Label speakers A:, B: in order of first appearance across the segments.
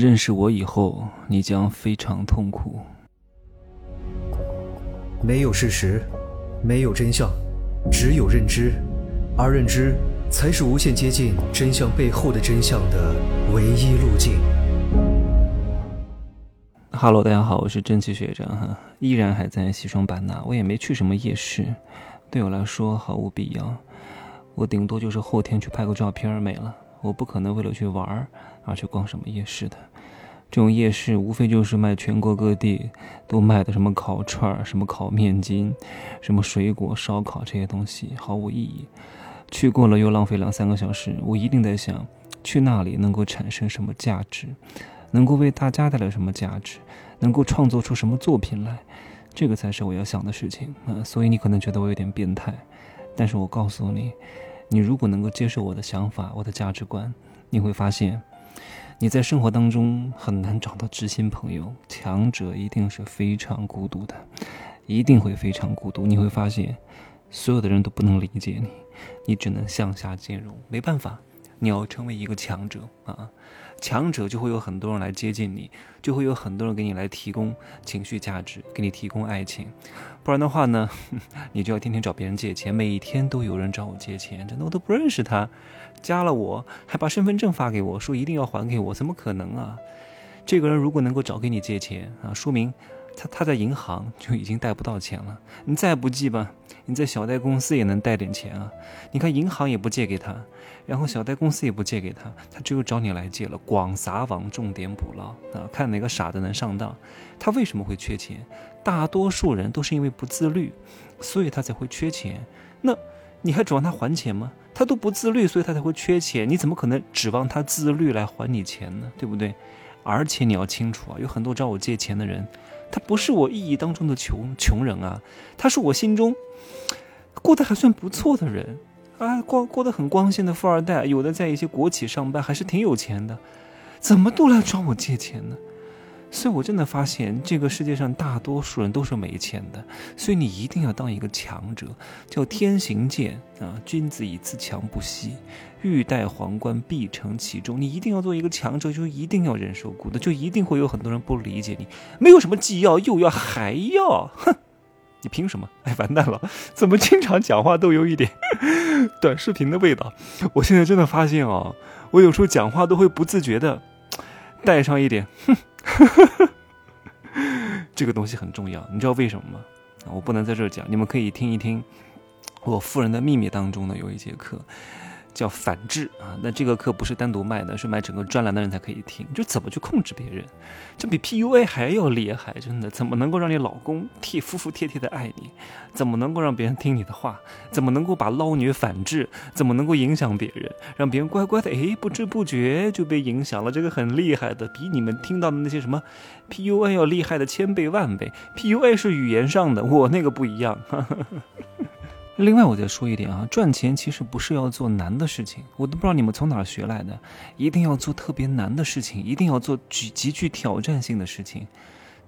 A: 认识我以后，你将非常痛苦。
B: 没有事实，没有真相，只有认知，而认知才是无限接近真相背后的真相的唯一路径。
A: Hello，大家好，我是蒸汽学长哈，依然还在西双版纳，我也没去什么夜市，对我来说毫无必要。我顶多就是后天去拍个照片没了，我不可能为了去玩儿而去逛什么夜市的。这种夜市无非就是卖全国各地都卖的什么烤串儿、什么烤面筋、什么水果烧烤这些东西，毫无意义。去过了又浪费两三个小时，我一定在想，去那里能够产生什么价值，能够为大家带来什么价值，能够创作出什么作品来，这个才是我要想的事情啊。所以你可能觉得我有点变态，但是我告诉你，你如果能够接受我的想法、我的价值观，你会发现。你在生活当中很难找到知心朋友，强者一定是非常孤独的，一定会非常孤独。你会发现，所有的人都不能理解你，你只能向下兼容，没办法，你要成为一个强者啊！强者就会有很多人来接近你，就会有很多人给你来提供情绪价值，给你提供爱情。不然的话呢，你就要天天找别人借钱，每天都有人找我借钱，真的我都不认识他。加了我，还把身份证发给我，说一定要还给我，怎么可能啊？这个人如果能够找给你借钱啊，说明他他在银行就已经贷不到钱了。你再不济吧，你在小贷公司也能贷点钱啊。你看银行也不借给他，然后小贷公司也不借给他，他只有找你来借了。广撒网，重点捕捞啊，看哪个傻子能上当。他为什么会缺钱？大多数人都是因为不自律，所以他才会缺钱。那你还指望他还钱吗？他都不自律，所以他才会缺钱。你怎么可能指望他自律来还你钱呢？对不对？而且你要清楚啊，有很多找我借钱的人，他不是我意义当中的穷穷人啊，他是我心中过得还算不错的人啊，过过得很光鲜的富二代，有的在一些国企上班，还是挺有钱的，怎么都来找我借钱呢？所以，我真的发现这个世界上大多数人都是没钱的。所以，你一定要当一个强者，叫天行健啊！君子以自强不息，欲戴皇冠，必承其重。你一定要做一个强者，就一定要忍受孤独，就一定会有很多人不理解你。没有什么既要又要还要，哼！你凭什么？哎，完蛋了！怎么经常讲话都有一点短视频的味道？我现在真的发现哦，我有时候讲话都会不自觉的带 上一点哼。这个东西很重要，你知道为什么吗？我不能在这讲，你们可以听一听我《富人的秘密》当中呢有一节课。叫反制啊，那这个课不是单独卖的，是买整个专栏的人才可以听。就怎么去控制别人，这比 PUA 还要厉害，真的。怎么能够让你老公替服服帖帖的爱你？怎么能够让别人听你的话？怎么能够把捞女反制？怎么能够影响别人，让别人乖乖的？哎，不知不觉就被影响了。这个很厉害的，比你们听到的那些什么 PUA 要厉害的千倍万倍。PUA 是语言上的，我那个不一样。另外，我再说一点啊，赚钱其实不是要做难的事情，我都不知道你们从哪儿学来的，一定要做特别难的事情，一定要做极极具挑战性的事情，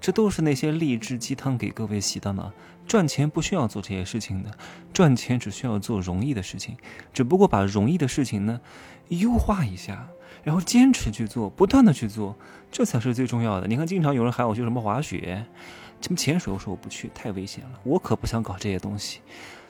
A: 这都是那些励志鸡汤给各位洗的呢。赚钱不需要做这些事情的，赚钱只需要做容易的事情，只不过把容易的事情呢优化一下，然后坚持去做，不断的去做，这才是最重要的。你看，经常有人喊我去什么滑雪，什么潜水，我说我不去，太危险了，我可不想搞这些东西。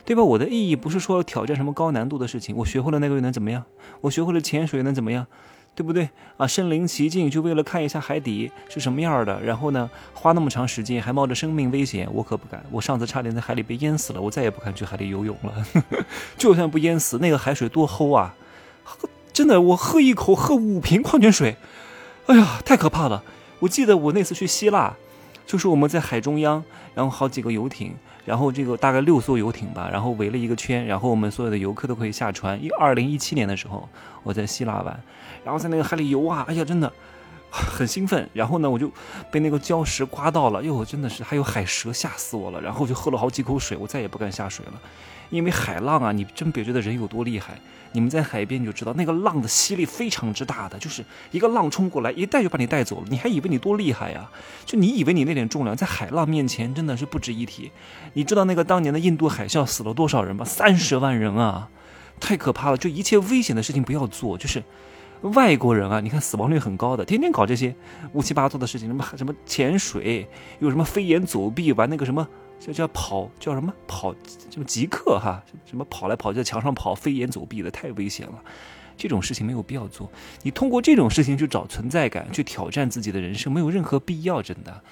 A: 对吧？我的意义不是说挑战什么高难度的事情，我学会了那个又能怎么样？我学会了潜水又能怎么样？对不对？啊，身临其境就为了看一下海底是什么样的，然后呢，花那么长时间还冒着生命危险，我可不敢。我上次差点在海里被淹死了，我再也不敢去海里游泳了。就算不淹死，那个海水多齁啊！真的，我喝一口喝五瓶矿泉水，哎呀，太可怕了！我记得我那次去希腊，就是我们在海中央，然后好几个游艇。然后这个大概六艘游艇吧，然后围了一个圈，然后我们所有的游客都可以下船。一二零一七年的时候，我在希腊玩，然后在那个海里游啊，哎呀，真的很兴奋。然后呢，我就被那个礁石刮到了，哟，真的是还有海蛇，吓死我了。然后就喝了好几口水，我再也不敢下水了，因为海浪啊，你真别觉得人有多厉害。你们在海边你就知道，那个浪的吸力非常之大的，就是一个浪冲过来，一带就把你带走了。你还以为你多厉害呀？就你以为你那点重量在海浪面前真的是不值一提。你知道那个当年的印度海啸死了多少人吗？三十万人啊，太可怕了！就一切危险的事情不要做，就是外国人啊，你看死亡率很高的，天天搞这些乌七八糟的事情，什么什么潜水，有什么飞檐走壁，玩那个什么叫叫跑叫什么跑什么极客哈，什么跑来跑去在墙上跑，飞檐走壁的太危险了。这种事情没有必要做。你通过这种事情去找存在感，去挑战自己的人生，没有任何必要。真的，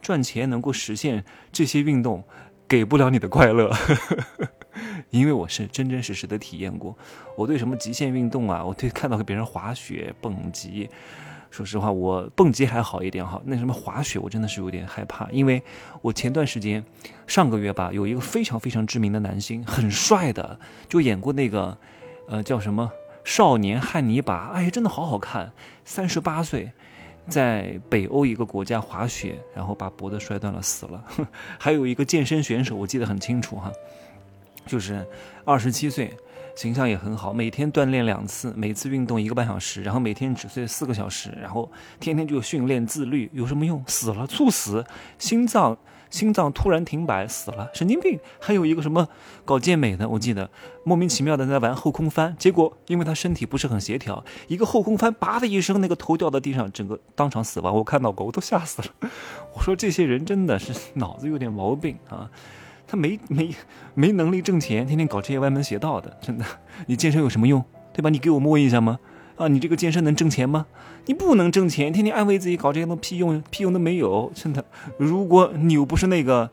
A: 赚钱能够实现这些运动，给不了你的快乐。呵 呵因为我是真真实实的体验过。我对什么极限运动啊，我对看到别人滑雪、蹦极，说实话，我蹦极还好一点哈。那什么滑雪，我真的是有点害怕。因为我前段时间，上个月吧，有一个非常非常知名的男星，很帅的，就演过那个，呃，叫什么？少年汉尼拔，哎呀，真的好好看。三十八岁，在北欧一个国家滑雪，然后把脖子摔断了，死了。还有一个健身选手，我记得很清楚哈，就是二十七岁，形象也很好，每天锻炼两次，每次运动一个半小时，然后每天只睡四个小时，然后天天就训练自律，有什么用？死了，猝死，心脏。心脏突然停摆死了，神经病。还有一个什么搞健美的，我记得莫名其妙的在玩后空翻，结果因为他身体不是很协调，一个后空翻，叭的一声，那个头掉到地上，整个当场死亡。我看到过，我都吓死了。我说这些人真的是脑子有点毛病啊，他没没没能力挣钱，天天搞这些歪门邪道的，真的。你健身有什么用，对吧？你给我摸一下吗？啊，你这个健身能挣钱吗？你不能挣钱，天天安慰自己搞这些东西屁用屁用都没有，真的。如果你又不是那个。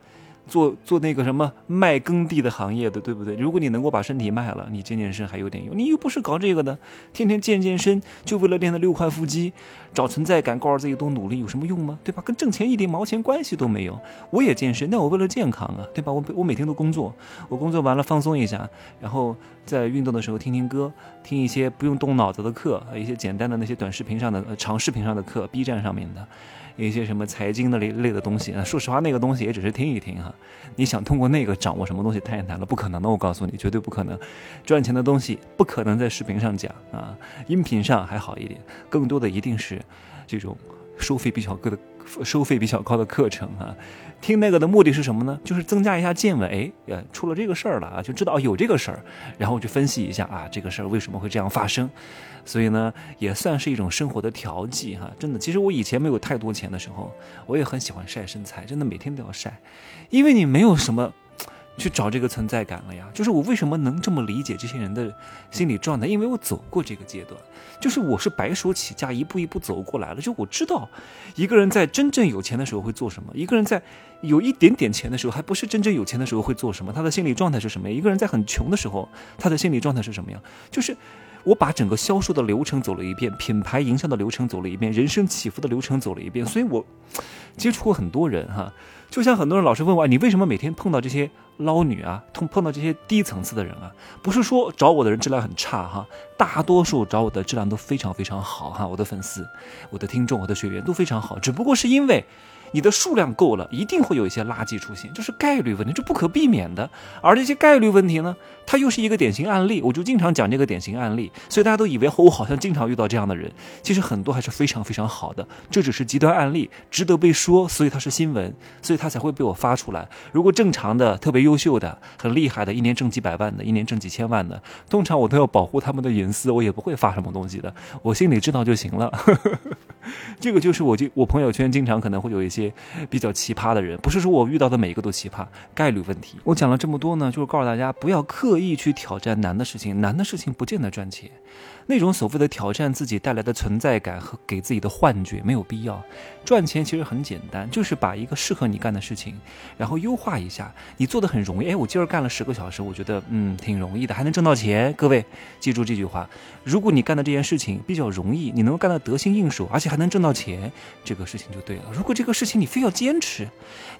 A: 做做那个什么卖耕地的行业的，对不对？如果你能够把身体卖了，你健健身还有点用。你又不是搞这个的，天天健健身就为了练那六块腹肌，找存在感，告诉自己多努力，有什么用吗？对吧？跟挣钱一点毛钱关系都没有。我也健身，那我为了健康啊，对吧？我我每天都工作，我工作完了放松一下，然后在运动的时候听听歌，听一些不用动脑子的课，一些简单的那些短视频上的、长视频上的课，B 站上面的。一些什么财经的类类的东西啊，说实话，那个东西也只是听一听哈。你想通过那个掌握什么东西太难了，不可能的，我告诉你，绝对不可能。赚钱的东西不可能在视频上讲啊，音频上还好一点，更多的一定是这种收费比较高的。收费比较高的课程啊，听那个的目的是什么呢？就是增加一下见闻。哎，呃，出了这个事儿了啊，就知道有这个事儿，然后就分析一下啊，这个事儿为什么会这样发生。所以呢，也算是一种生活的调剂哈。真的，其实我以前没有太多钱的时候，我也很喜欢晒身材，真的每天都要晒，因为你没有什么。去找这个存在感了呀，就是我为什么能这么理解这些人的心理状态？因为我走过这个阶段，就是我是白手起家，一步一步走过来了。就我知道，一个人在真正有钱的时候会做什么，一个人在有一点点钱的时候，还不是真正有钱的时候会做什么，他的心理状态是什么？一个人在很穷的时候，他的心理状态是什么样？就是我把整个销售的流程走了一遍，品牌营销的流程走了一遍，人生起伏的流程走了一遍，所以我接触过很多人哈。就像很多人老是问我，你为什么每天碰到这些捞女啊，碰碰到这些低层次的人啊？不是说找我的人质量很差哈，大多数找我的质量都非常非常好哈，我的粉丝、我的听众、我的学员都非常好，只不过是因为。你的数量够了，一定会有一些垃圾出现，这是概率问题，这不可避免的。而这些概率问题呢，它又是一个典型案例，我就经常讲这个典型案例，所以大家都以为我好像经常遇到这样的人，其实很多还是非常非常好的，这只是极端案例，值得被说，所以它是新闻，所以它才会被我发出来。如果正常的、特别优秀的、很厉害的，一年挣几百万的，一年挣几千万的，通常我都要保护他们的隐私，我也不会发什么东西的，我心里知道就行了。这个就是我就我朋友圈经常可能会有一些。比较奇葩的人，不是说我遇到的每一个都奇葩，概率问题。我讲了这么多呢，就是告诉大家不要刻意去挑战难的事情，难的事情不见得赚钱。那种所谓的挑战自己带来的存在感和给自己的幻觉没有必要。赚钱其实很简单，就是把一个适合你干的事情，然后优化一下，你做的很容易。哎，我今儿干了十个小时，我觉得嗯挺容易的，还能挣到钱。各位记住这句话：如果你干的这件事情比较容易，你能够干得得心应手，而且还能挣到钱，这个事情就对了。如果这个事情你非要坚持，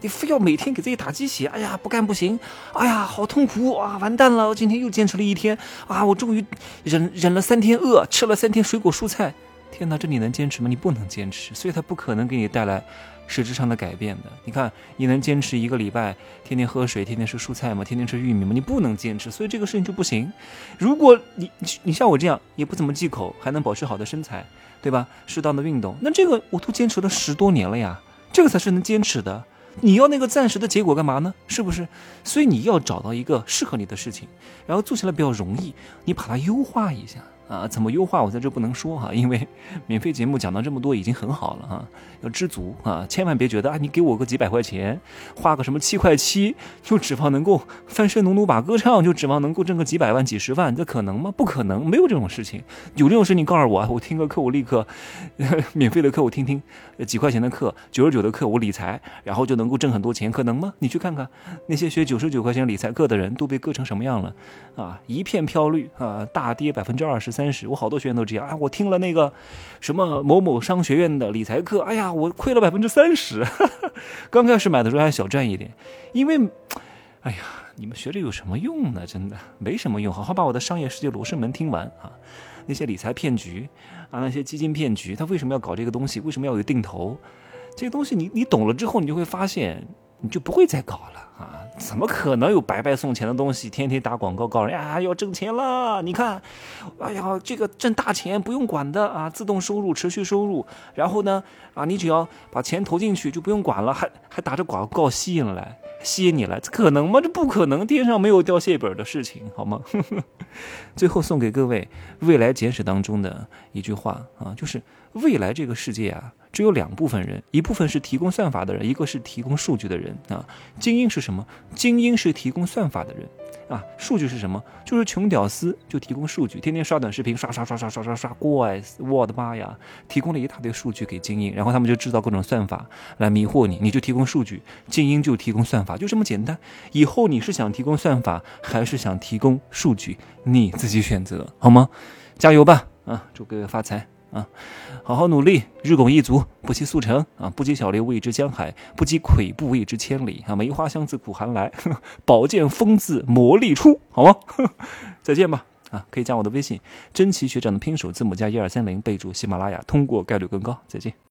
A: 你非要每天给自己打鸡血，哎呀不干不行，哎呀好痛苦啊，完蛋了，我今天又坚持了一天啊，我终于忍忍了三天。饿吃了三天水果蔬菜，天哪，这你能坚持吗？你不能坚持，所以它不可能给你带来实质上的改变的。你看，你能坚持一个礼拜，天天喝水，天天吃蔬菜吗？天天吃玉米吗？你不能坚持，所以这个事情就不行。如果你你像我这样，也不怎么忌口，还能保持好的身材，对吧？适当的运动，那这个我都坚持了十多年了呀，这个才是能坚持的。你要那个暂时的结果干嘛呢？是不是？所以你要找到一个适合你的事情，然后做起来比较容易，你把它优化一下。啊，怎么优化我在这不能说哈，因为 免费节目讲到这么多已经很好了哈，要知足啊，千万别觉得啊，你给我个几百块钱，花个什么七块七，就指望能够翻身农奴把歌唱，就指望能够挣个几百万、几十万，这可能吗？不可能，没有这种事情。有这种事你告诉我，我听个课我立刻 免费的课我听听，几块钱的课，九十九的课我理财，然后就能够挣很多钱，可能吗？你去看看那些学九十九块钱理财课的人都被割成什么样了啊，一片飘绿啊，大跌百分之二十。三十，我好多学员都这样啊！我听了那个什么某某商学院的理财课，哎呀，我亏了百分之三十。刚开始买的时候还小赚一点，因为，哎呀，你们学这有什么用呢？真的没什么用。好好把我的商业世界罗生门听完啊！那些理财骗局啊，那些基金骗局，他为什么要搞这个东西？为什么要有定投？这个东西你你懂了之后，你就会发现，你就不会再搞了。啊，怎么可能有白白送钱的东西？天天打广告告人呀，要挣钱了。你看，哎呀，这个挣大钱不用管的啊，自动收入、持续收入。然后呢，啊，你只要把钱投进去就不用管了，还还打着广告吸引来，吸引你来，这可能吗？这不可能，天上没有掉蟹本的事情，好吗？最后送给各位《未来简史》当中的一句话啊，就是未来这个世界啊。只有两部分人，一部分是提供算法的人，一个是提供数据的人啊。精英是什么？精英是提供算法的人啊。数据是什么？就是穷屌丝就提供数据，天天刷短视频，刷刷刷刷刷刷刷，怪死我的妈呀！提供了一大堆数据给精英，然后他们就制造各种算法来迷惑你，你就提供数据，精英就提供算法，就这么简单。以后你是想提供算法，还是想提供数据，你自己选择好吗？加油吧！啊，祝各位发财！啊，好好努力，日拱一卒，不惜速成啊！不积小流，谓之江海；不积跬步，谓之千里啊！梅花香自苦寒来，宝剑锋自磨砺出，好吗？再见吧！啊，可以加我的微信，真奇学长的拼手字母加一二三零，备注喜马拉雅，通过概率更高。再见。